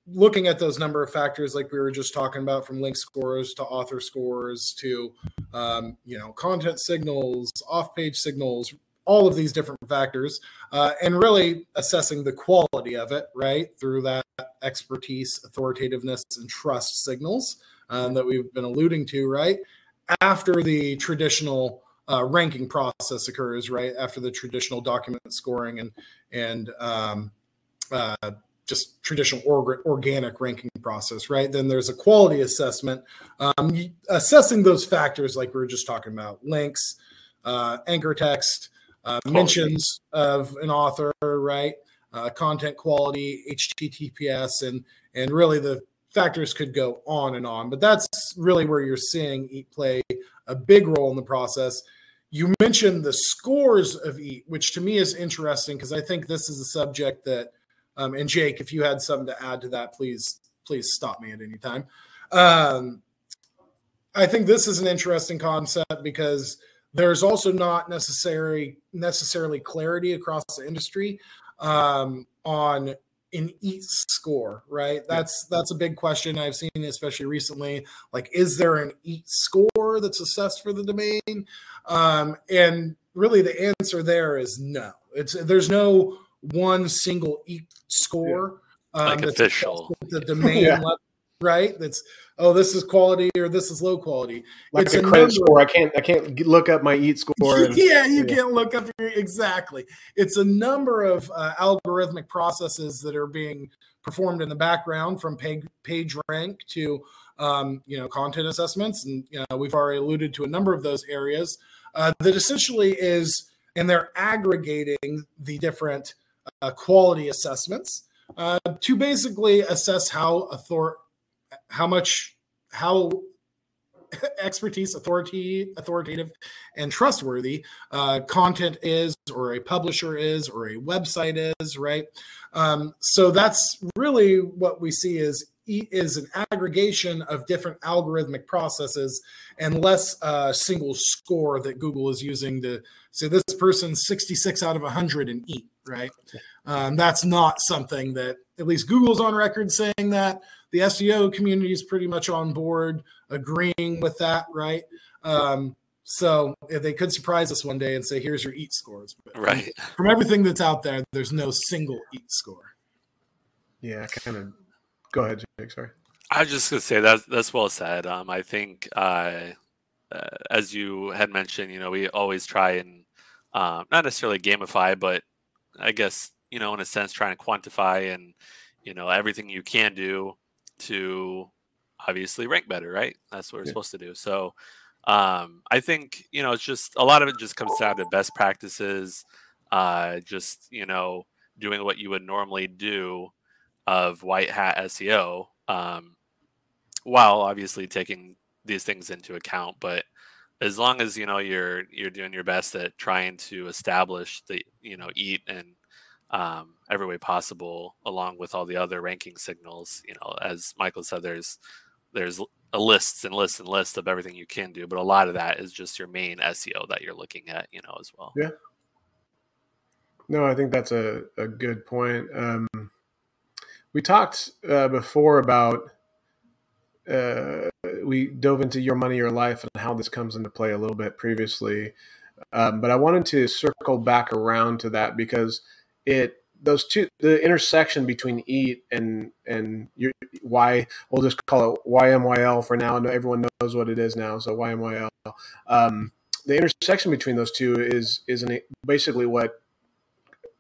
looking at those number of factors, like we were just talking about, from link scores to author scores to um, you know content signals, off-page signals, all of these different factors, uh, and really assessing the quality of it, right, through that expertise, authoritativeness, and trust signals um, that we've been alluding to, right, after the traditional uh, ranking process occurs, right after the traditional document scoring and and um, uh, just traditional org- organic ranking process, right? Then there's a quality assessment, um, assessing those factors like we were just talking about: links, uh, anchor text, uh, mentions of an author, right? Uh, content quality, HTTPS, and and really the factors could go on and on. But that's really where you're seeing Eat play a big role in the process. You mentioned the scores of EAT, which to me is interesting because I think this is a subject that, um, and Jake, if you had something to add to that, please please stop me at any time. Um, I think this is an interesting concept because there's also not necessary necessarily clarity across the industry um, on an EAT score, right? That's that's a big question I've seen, especially recently. Like, is there an EAT score that's assessed for the domain? Um, and really, the answer there is no. It's there's no one single EAT score um, Like official. the domain Yeah. Right? That's oh, this is quality or this is low quality. Like It's a a credit number- score, I can't I can't look up my eat score. And, yeah, you yeah. can't look up your, exactly. It's a number of uh, algorithmic processes that are being performed in the background, from page, page rank to um, you know content assessments, and you know we've already alluded to a number of those areas. Uh, that essentially is, and they're aggregating the different uh, quality assessments uh, to basically assess how author how much how expertise, authority, authoritative, and trustworthy uh, content is, or a publisher is, or a website is, right? Um, so that's really what we see is is an aggregation of different algorithmic processes and less a uh, single score that Google is using to say this person's 66 out of 100 in EAT, right? Um, that's not something that at least Google's on record saying that. The SEO community is pretty much on board, agreeing with that, right? Um, so they could surprise us one day and say, "Here's your EAT scores." But right. From everything that's out there, there's no single EAT score. Yeah, kind of. Go ahead, Jake. Sorry. I was just gonna say that that's well said. Um, I think uh, uh, as you had mentioned, you know, we always try and um, not necessarily gamify, but I guess you know, in a sense, trying to quantify and you know everything you can do to obviously rank better, right? That's what we're yeah. supposed to do. So um, I think you know it's just a lot of it just comes down to best practices, uh, just you know doing what you would normally do of white hat SEO, um, while obviously taking these things into account. But as long as you know you're you're doing your best at trying to establish the you know EAT and um, every way possible, along with all the other ranking signals. You know, as Michael said, there's there's a lists and lists and lists of everything you can do, but a lot of that is just your main SEO that you're looking at, you know, as well. Yeah. No, I think that's a, a good point. Um, we talked uh, before about uh, we dove into your money, your life, and how this comes into play a little bit previously. Um, but I wanted to circle back around to that because it those two the intersection between eat and and your y we'll just call it ymyl for now. Everyone knows what it is now so ymyl um, the intersection between those two is is an, basically what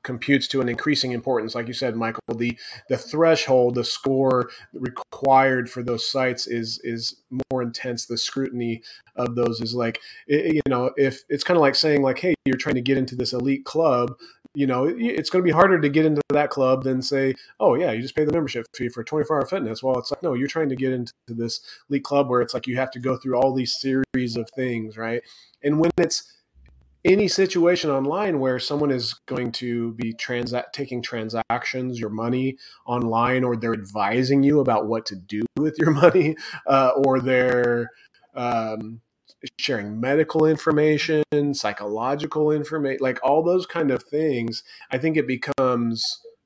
computes to an increasing importance. Like you said michael the the threshold the score required for those sites is is more intense. The scrutiny of those is like you know if it's kind of like saying like hey you're trying to get into this elite club you know, it's going to be harder to get into that club than say, oh yeah, you just pay the membership fee for 24 hour fitness. Well, it's like, no, you're trying to get into this elite club where it's like you have to go through all these series of things, right? And when it's any situation online where someone is going to be transa- taking transactions, your money online, or they're advising you about what to do with your money, uh, or they're um, sharing medical information, psychological information, like all those kind of things, I think it becomes,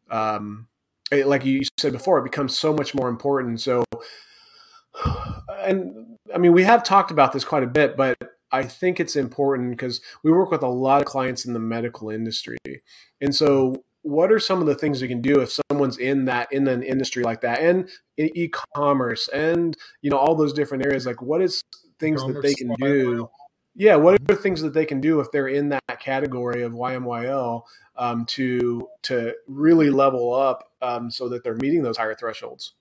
um, like you said before, it becomes so much more important. So, and I mean, we have talked about this quite a bit, but I think it's important because we work with a lot of clients in the medical industry. And so, what are some of the things we can do if someone's in that in an industry like that and e-commerce and you know all those different areas like what is things that they can do. Yeah, what are the things that they can do if they're in that category of YMYL um, to to really level up um, so that they're meeting those higher thresholds?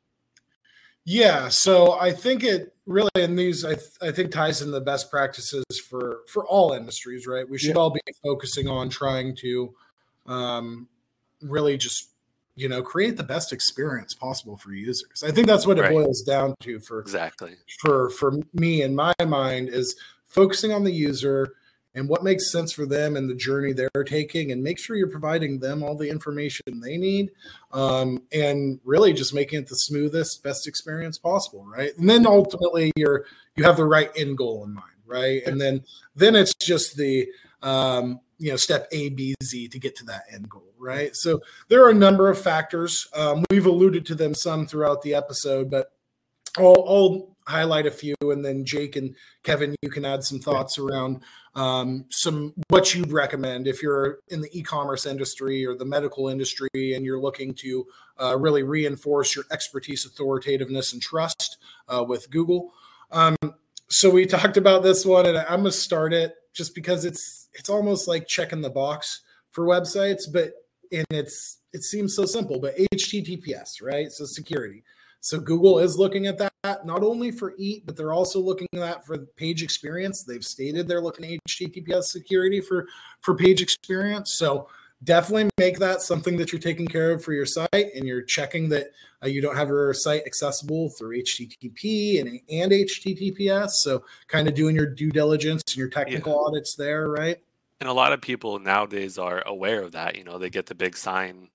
Yeah, so I think it really in these I, th- I think ties in the best practices for for all industries, right? We should yeah. all be focusing on trying to um, really just you know create the best experience possible for users. I think that's what it right. boils down to for exactly. for for me in my mind is focusing on the user and what makes sense for them and the journey they're taking and make sure you're providing them all the information they need um, and really just making it the smoothest best experience possible right? And then ultimately you're you have the right end goal in mind right? And then then it's just the um, you know step a b z to get to that end goal right? So there are a number of factors. Um, we've alluded to them some throughout the episode but I'll, I'll, highlight a few and then jake and kevin you can add some thoughts around um, some what you'd recommend if you're in the e-commerce industry or the medical industry and you're looking to uh, really reinforce your expertise authoritativeness and trust uh, with google. Um, so we talked about this one and i'm going to start it just because it's it's almost like checking the box for websites, but and it's it seems so simple, but HTTPS, right? So security. So Google is looking at that not only for EAT, but they're also looking at that for page experience. They've stated they're looking at HTTPS security for for page experience. So definitely make that something that you're taking care of for your site and you're checking that uh, you don't have your site accessible through http and, and https so kind of doing your due diligence and your technical yeah. audits there right and a lot of people nowadays are aware of that you know they get the big sign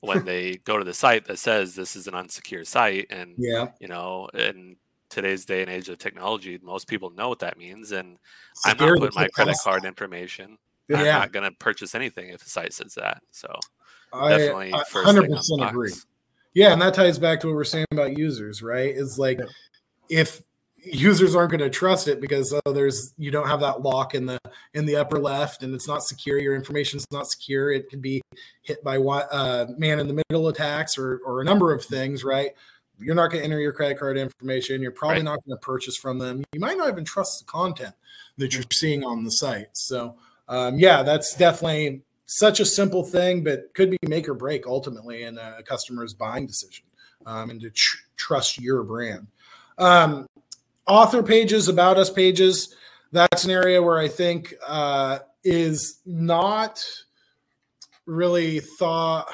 when they go to the site that says this is an unsecure site and yeah you know in today's day and age of technology most people know what that means and i'm not putting my credit card information yeah. I'm not going to purchase anything if the site says that. So definitely, I, 100% agree. Yeah, and that ties back to what we're saying about users, right? Is like if users aren't going to trust it because oh, there's you don't have that lock in the in the upper left and it's not secure your information is not secure it could be hit by uh, man in the middle attacks or or a number of things right you're not going to enter your credit card information you're probably right. not going to purchase from them you might not even trust the content that you're seeing on the site so um, yeah, that's definitely such a simple thing, but could be make or break ultimately in a customer's buying decision um, and to tr- trust your brand. Um, author pages, about us pages, that's an area where I think uh, is not really thought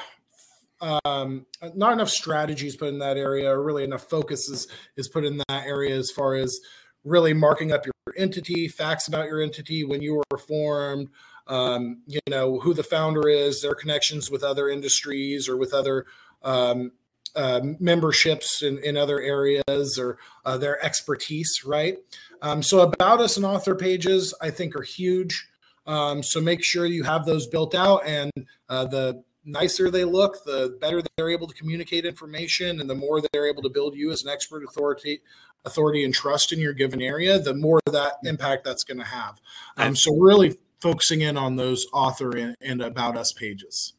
um, not enough strategies put in that area or really enough focus is, is put in that area as far as really marking up your entity, facts about your entity, when you were formed, um, you know, who the founder is, their connections with other industries or with other um, uh, memberships in, in other areas or uh, their expertise, right? Um, so, about us and author pages, I think, are huge. Um, so, make sure you have those built out, and uh, the nicer they look, the better they're able to communicate information, and the more they're able to build you as an expert authority authority and trust in your given area, the more that impact that's going to have. Um, so really focusing in on those author and, and about us pages.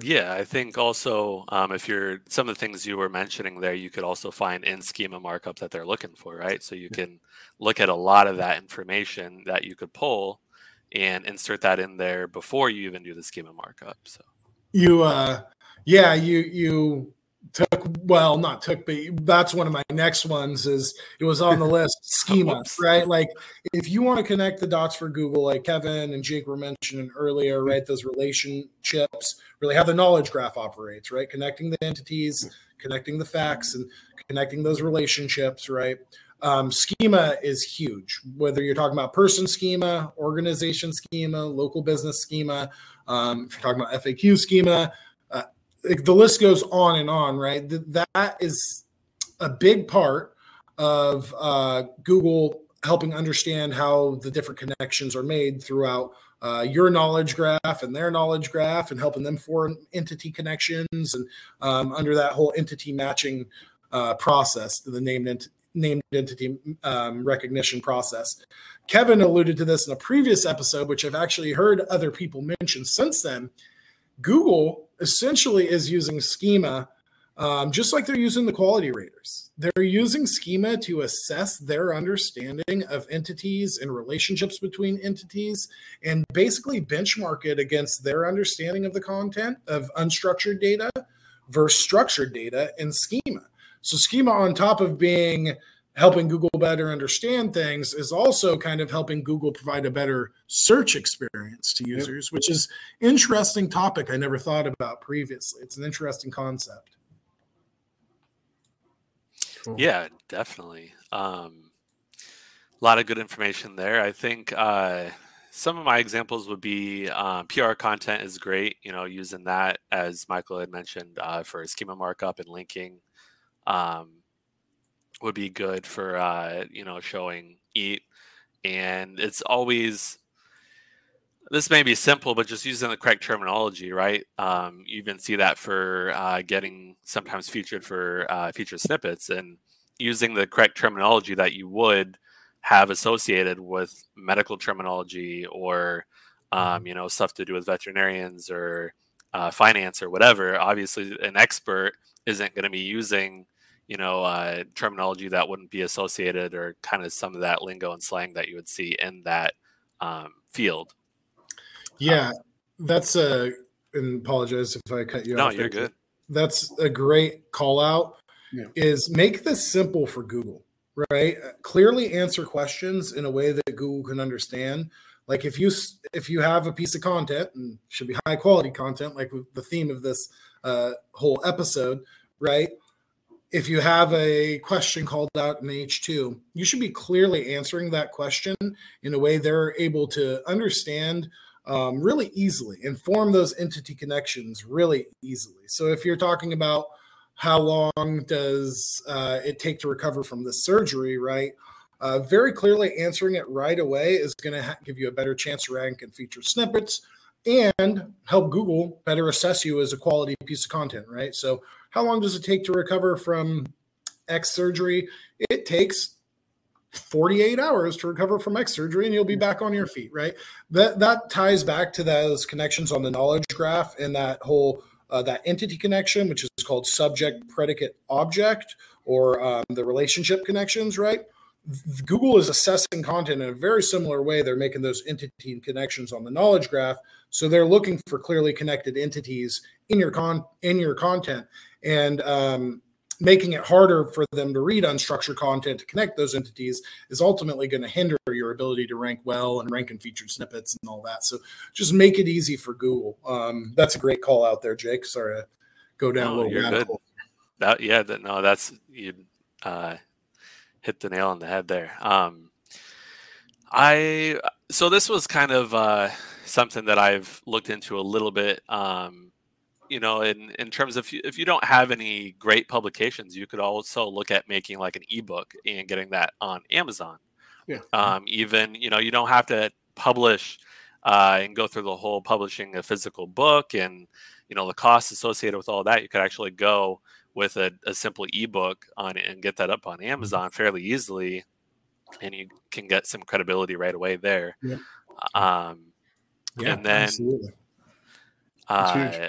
Yeah, I think also um, if you're some of the things you were mentioning there, you could also find in schema markup that they're looking for, right? So you can look at a lot of that information that you could pull and insert that in there before you even do the schema markup. So you, uh, yeah, you you took well not took but that's one of my next ones is it was on the list schema right? Like if you want to connect the dots for google like kevin and jake were mentioning earlier right those relationships really how the knowledge graph operates right? Connecting the entities connecting the facts and connecting those relationships right? Um, schema is huge whether you're talking about person schema organization schema local business schema um, if you're talking about faq schema the list goes on and on, right? That is a big part of uh, Google helping understand how the different connections are made throughout uh, your knowledge graph and their knowledge graph and helping them form entity connections and um, under that whole entity matching uh, process, the named, ent- named entity um, recognition process. Kevin alluded to this in a previous episode, which I've actually heard other people mention since then. Google essentially is using schema um, just like they're using the quality raters. They're using schema to assess their understanding of entities and relationships between entities and basically benchmark it against their understanding of the content of unstructured data versus structured data in schema. So, schema, on top of being helping Google better understand things is also kind of helping Google provide a better search experience to users, yep. which is interesting topic I never thought about previously. It's an interesting concept. Cool. Yeah, definitely. Um, a lot of good information there. I think uh, some of my examples would be um, PR content is great. You know, using that as Michael had mentioned uh, for schema markup and linking. Um, would be good for uh, you know showing eat, and it's always this may be simple, but just using the correct terminology, right? Um, you even see that for uh, getting sometimes featured for uh, featured snippets and using the correct terminology that you would have associated with medical terminology or um, mm-hmm. you know stuff to do with veterinarians or uh, finance or whatever. Obviously, an expert isn't going to be using you know, uh, terminology that wouldn't be associated or kind of some of that lingo and slang that you would see in that um, field. Yeah, um, that's a, and apologize if I cut you no, off. No, you're good. That's a great call out yeah. is make this simple for Google, right? Clearly answer questions in a way that Google can understand. like if you if you have a piece of content and should be high quality content like the theme of this uh, whole episode right if you have a question called out in h2 you should be clearly answering that question in a way they're able to understand um, really easily and form those entity connections really easily so if you're talking about how long does uh, it take to recover from the surgery right uh, very clearly answering it right away is going to ha- give you a better chance to rank and feature snippets and help Google better assess you as a quality piece of content, right? So, how long does it take to recover from X surgery? It takes 48 hours to recover from X surgery and you'll be back on your feet, right? That that ties back to those connections on the knowledge graph and that whole uh, that entity connection, which is called subject predicate object or um, the relationship connections, right? Google is assessing content in a very similar way. They're making those entity connections on the knowledge graph. So they're looking for clearly connected entities in your con in your content and um, making it harder for them to read unstructured content to connect those entities is ultimately going to hinder your ability to rank well and rank in featured snippets and all that. So just make it easy for Google. Um, that's a great call out there, Jake. Sorry to go down no, a little bit. That yeah, that, no, that's you. Uh, hit the nail on the head there. Um, I so this was kind of uh, something that I've looked into a little bit. Um, you know, in in terms of if you don't have any great publications, you could also look at making like an ebook and getting that on Amazon. Yeah. Um, even you know, you don't have to publish uh, and go through the whole publishing a physical book and you know the costs associated with all that. You could actually go with a, a simple ebook on and get that up on. Amazon fairly easily, and you can get some credibility right away there. Yeah. Um, yeah, and then, uh,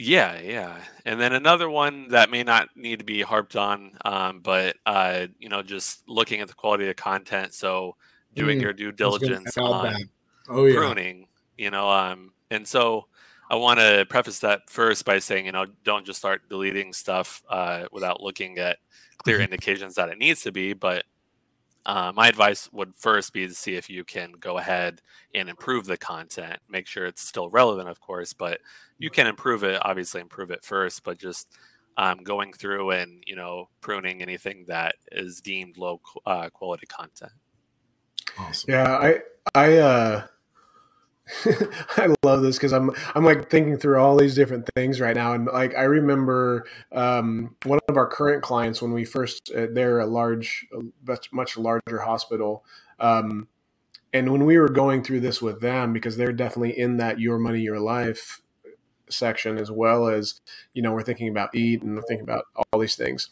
yeah, yeah, and then another one that may not need to be harped on, um, but uh, you know, just looking at the quality of content. So doing mm, your due diligence on oh, yeah. pruning, you know, um, and so I want to preface that first by saying, you know, don't just start deleting stuff uh, without looking at clear mm-hmm. indications that it needs to be. But uh, my advice would first be to see if you can go ahead and improve the content. Make sure it's still relevant, of course, but you can improve it. Obviously, improve it first. But just um, going through and you know pruning anything that is deemed low uh, quality content. Awesome. Yeah, I I uh I love this because I'm I'm like thinking through all these different things right now, and like I remember um, one of our current clients when we first uh, they're a large, much larger hospital, um, and when we were going through this with them because they're definitely in that your money your life section as well as you know we're thinking about eat and thinking about all these things,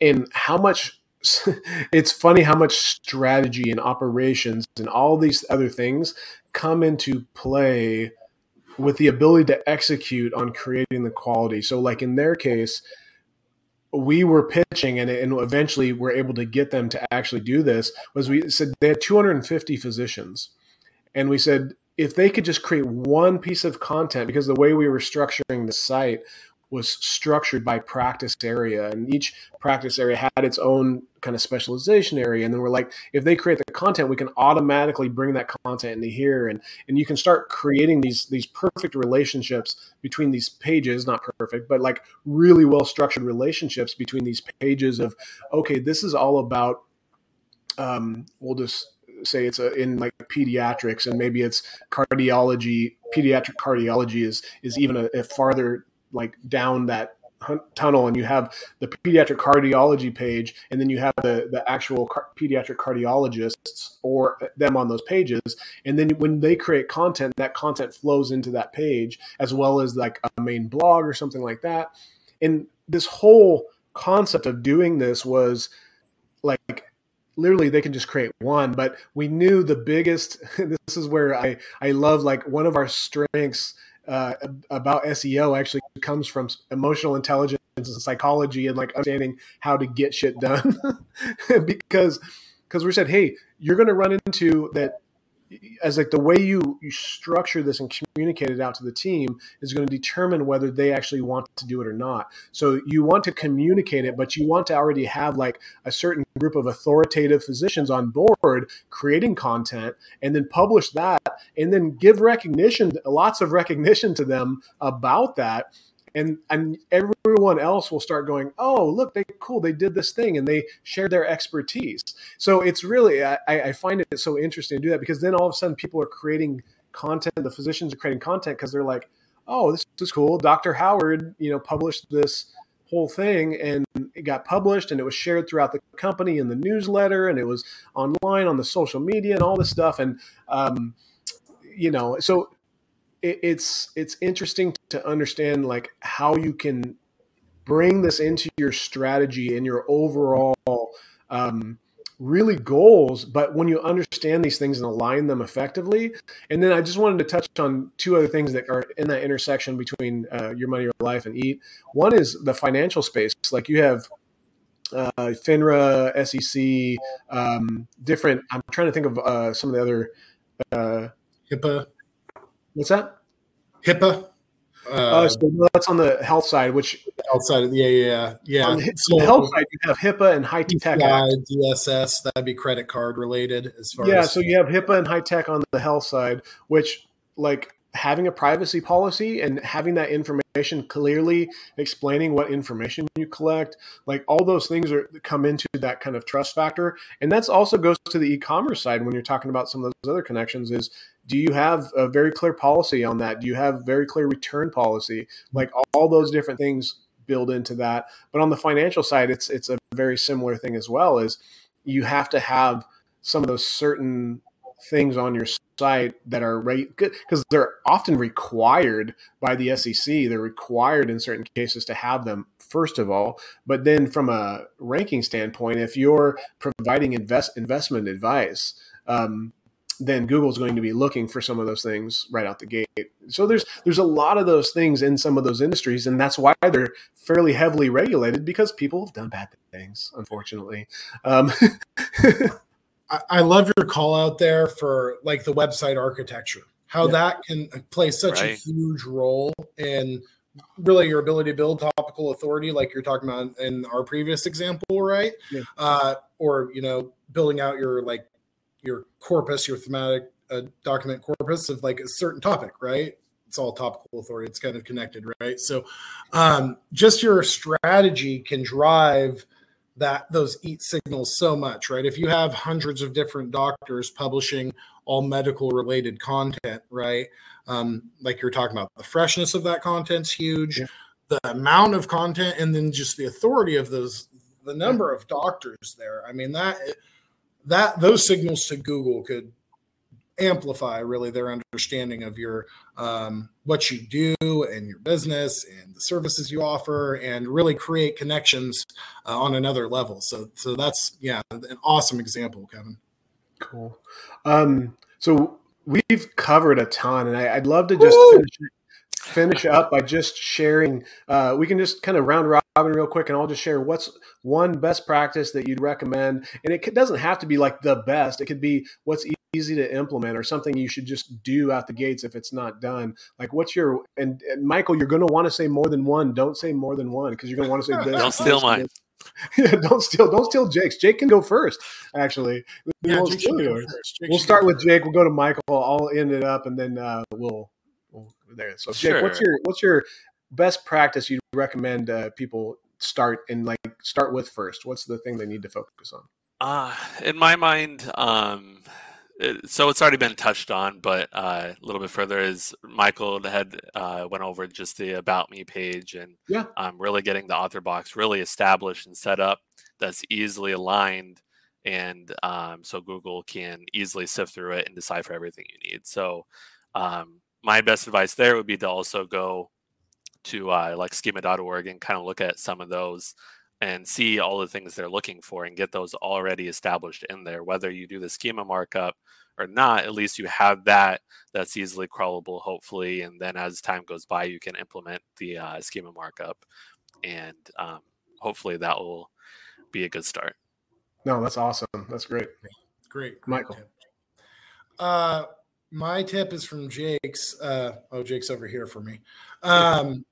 and how much it's funny how much strategy and operations and all these other things come into play with the ability to execute on creating the quality. So, like in their case, we were pitching and, and eventually we're able to get them to actually do this was we said they had 250 physicians and we said if they could just create one piece of content because the way we were structuring the site was structured by practice area and each practice area had its own kind of specialization area and then we're like if they create the content we can automatically bring that content into here and and you can start creating these these perfect relationships between these pages not perfect but like really well structured relationships between these pages of okay this is all about um we'll just say it's a, in like pediatrics and maybe it's cardiology pediatric cardiology is is even a, a farther like down that tunnel and you have the pediatric cardiology page and then you have the, the actual car- pediatric cardiologists or them on those pages. And then when they create content that content flows into that page as well as like a main blog or something like that. And this whole concept of doing this was like literally they can just create one but we knew the biggest this is where i i love like one of our strengths uh, about SEO actually comes from emotional intelligence and psychology and like understanding how to get shit done. Because because we said hey you're going to run into that as like the way you you structure this and communicate it out to the team is going to determine whether they actually want to do it or not. So you want to communicate it but you want to already have like a certain group of authoritative physicians on board creating content and then publish that and then give recognition lots of recognition to them about that and and everyone else will start going oh look they cool they did this thing and they shared their expertise. So it's really i, I find it so interesting to do that because then all of a sudden people are creating content the physicians are creating content because they're like oh this is cool. Dr howard you know published this whole thing and it got published and it was shared throughout the company in the newsletter and it was online on the social media and all this stuff. And um, you know so it, it's it's interesting to understand like how you can bring this into your strategy and your overall um, really goals but when you understand these things and align them effectively. And then i just wanted to touch on two other things that are in that intersection between uh, your money your life and eat. One is the financial space. Like you have uh, finra sec um, different i'm trying to think of uh, some of the other uh, hipaa what's that HIPAA. Uh, uh, so that's on the health side, which health side, of the yeah, yeah, yeah. On the, so, the health side, you have HIPAA and HITECH. DSS, that'd be credit card related as far. Yeah, as, so you have HIPAA and HITECH on the health side, which like having a privacy policy and having that information clearly explaining what information you collect like all those things are come into that kind of trust factor and that's also goes to the e-commerce side when you're talking about some of those other connections is do you have a very clear policy on that? Do you have very clear return policy? Like all those different things build into that. But on the financial side it's it's a very similar thing as well is you have to have some of those certain things on your site that are right good because they're often required by the SEC. They're required in certain cases to have them first of all, but then from a ranking standpoint, if you're providing invest investment advice, um, then Google's going to be looking for some of those things right out the gate. So there's there's a lot of those things in some of those industries, and that's why they're fairly heavily regulated because people have done bad things, unfortunately. Um, I love your call out there for like the website architecture, how yeah. that can play such right. a huge role in really your ability to build topical authority, like you're talking about in our previous example, right? Yeah. Uh, or you know, building out your like your corpus, your thematic uh, document corpus of like a certain topic, right? It's all topical authority. It's kind of connected, right? So, um, just your strategy can drive that those eat signals so much, right? If you have hundreds of different doctors publishing all medical related content, right? Um, like you're talking about, the freshness of that content's huge. Yeah. The amount of content, and then just the authority of those, the number of doctors there. I mean that that those signals to Google could amplify really their understanding of your um, what you do and your business and the services you offer and really create connections uh, on another level. So so that's yeah an awesome example kevin. Cool. Um, so we've covered a ton and I, would love to just finish, finish up by just sharing uh, we can just kind of round robin real quick and i'll just share what's one best practice that you'd recommend. And it doesn't have to be like the best. It could be what's easy to implement or something you should just do out the gates if it's not done. Like what's your and, and michael you're going to want to say more than one. Don't say more than one because you're going to want to say this. Don't steal mine. Yeah, don't steal don't steal jake's. Jake can go first actually. Yeah, we'll, go we'll start with jake. We'll go to michael. I'll end it up and then uh, we'll, we'll there so jake sure. what's your what's your best practice you'd recommend uh, people start and like start with first? What's the thing they need to focus on? Uh in my mind um so it's already been touched on, but uh, a little bit further is Michael had uh, went over just the about me page and yeah, um, really getting the author box really established and set up that's easily aligned, and um, so Google can easily sift through it and decipher everything you need. So um, my best advice there would be to also go to uh, like schema.org and kind of look at some of those and see all the things they're looking for and get those already established in there. Whether you do the schema markup or not, at least you have that that's easily crawlable, hopefully. And then as time goes by, you can implement the uh, schema markup, and um, hopefully that will be a good start. No, that's awesome. That's great. Great, Michael. Uh, my tip is from Jake's. Uh, oh, Jake's over here for me. Um,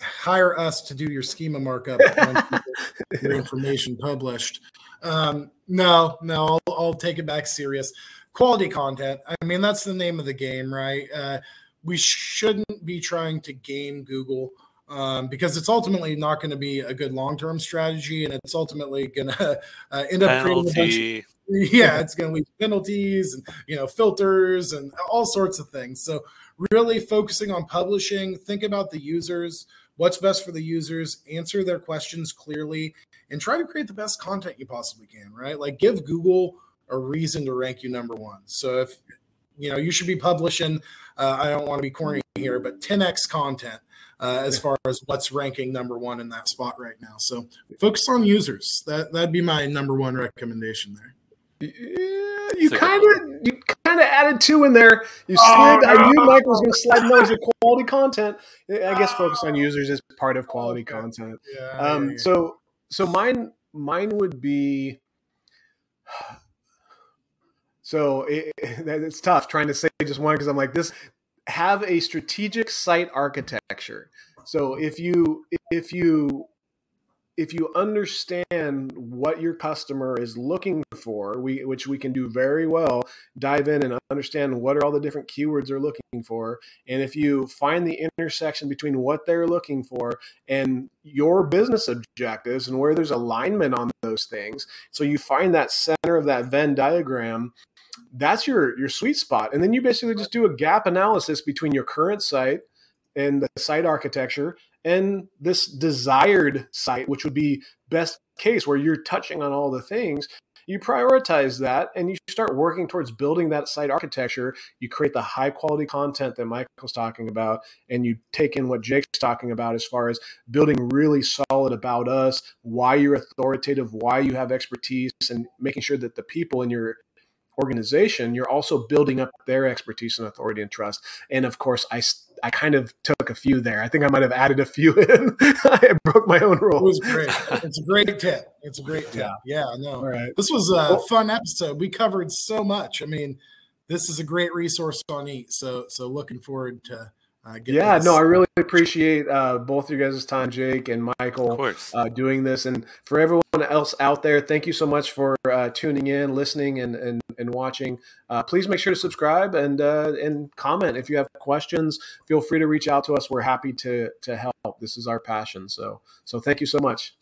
hire us to do your schema markup, your information published. Um, no, no, I'll, I'll, take it back serious. Quality content. I mean, that's the name of the game, right? Uh, we shouldn't be trying to game Google um, because it's ultimately not going to be a good long term strategy, and it's ultimately going to uh, end up Penalty. creating a bunch. Of, yeah, it's going to lead penalties and you know filters and all sorts of things. So really focusing on publishing. Think about the users. What's best for the users? Answer their questions clearly, and try to create the best content you possibly can. Right? Like give Google a reason to rank you number one. So if you know you should be publishing. Uh, I don't want to be corny here, but 10x content uh, as far as what's ranking number one in that spot right now. So focus on users. That that'd be my number one recommendation there. You kind of you kind of added two in there. You slid. Oh, no. I knew Mike was going to slide those with quality content. I guess focus on users is part of quality okay. content. Yeah, um, yeah, yeah. So so mine mine would be. So it, it's tough trying to say just one because I'm like this have a strategic site architecture. So if you if you if you understand what your customer is looking for, we, which we can do very well, dive in and understand what are all the different keywords they're looking for. And if you find the intersection between what they're looking for and your business objectives and where there's alignment on those things, so you find that center of that Venn diagram that's your your sweet spot and then you basically just do a gap analysis between your current site and the site architecture and this desired site which would be best case where you're touching on all the things you prioritize that and you start working towards building that site architecture. You create the high quality content that michael's talking about and you take in what jake's talking about as far as building really solid about us why you're authoritative why you have expertise and making sure that the people in your organization, you're also building up their expertise and authority and trust. And of course, I I kind of took a few there. I think I might have added a few in. I broke my own rule. It was great. It's a great tip. It's a great tip. Yeah, yeah no. All right. This was a fun episode. We covered so much. I mean, this is a great resource on EAT. So so looking forward to uh, yeah, no, I really appreciate uh, both of you guys' time, Jake and Michael, uh, doing this. And for everyone else out there, thank you so much for uh, tuning in, listening, and and, and watching. Uh, please make sure to subscribe and uh, and comment if you have questions. Feel free to reach out to us. We're happy to to help. This is our passion. So so thank you so much.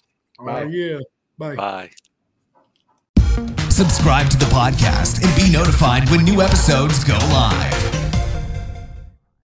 Bye. yeah. Bye. Bye. Subscribe to the podcast and be notified when new episodes go live.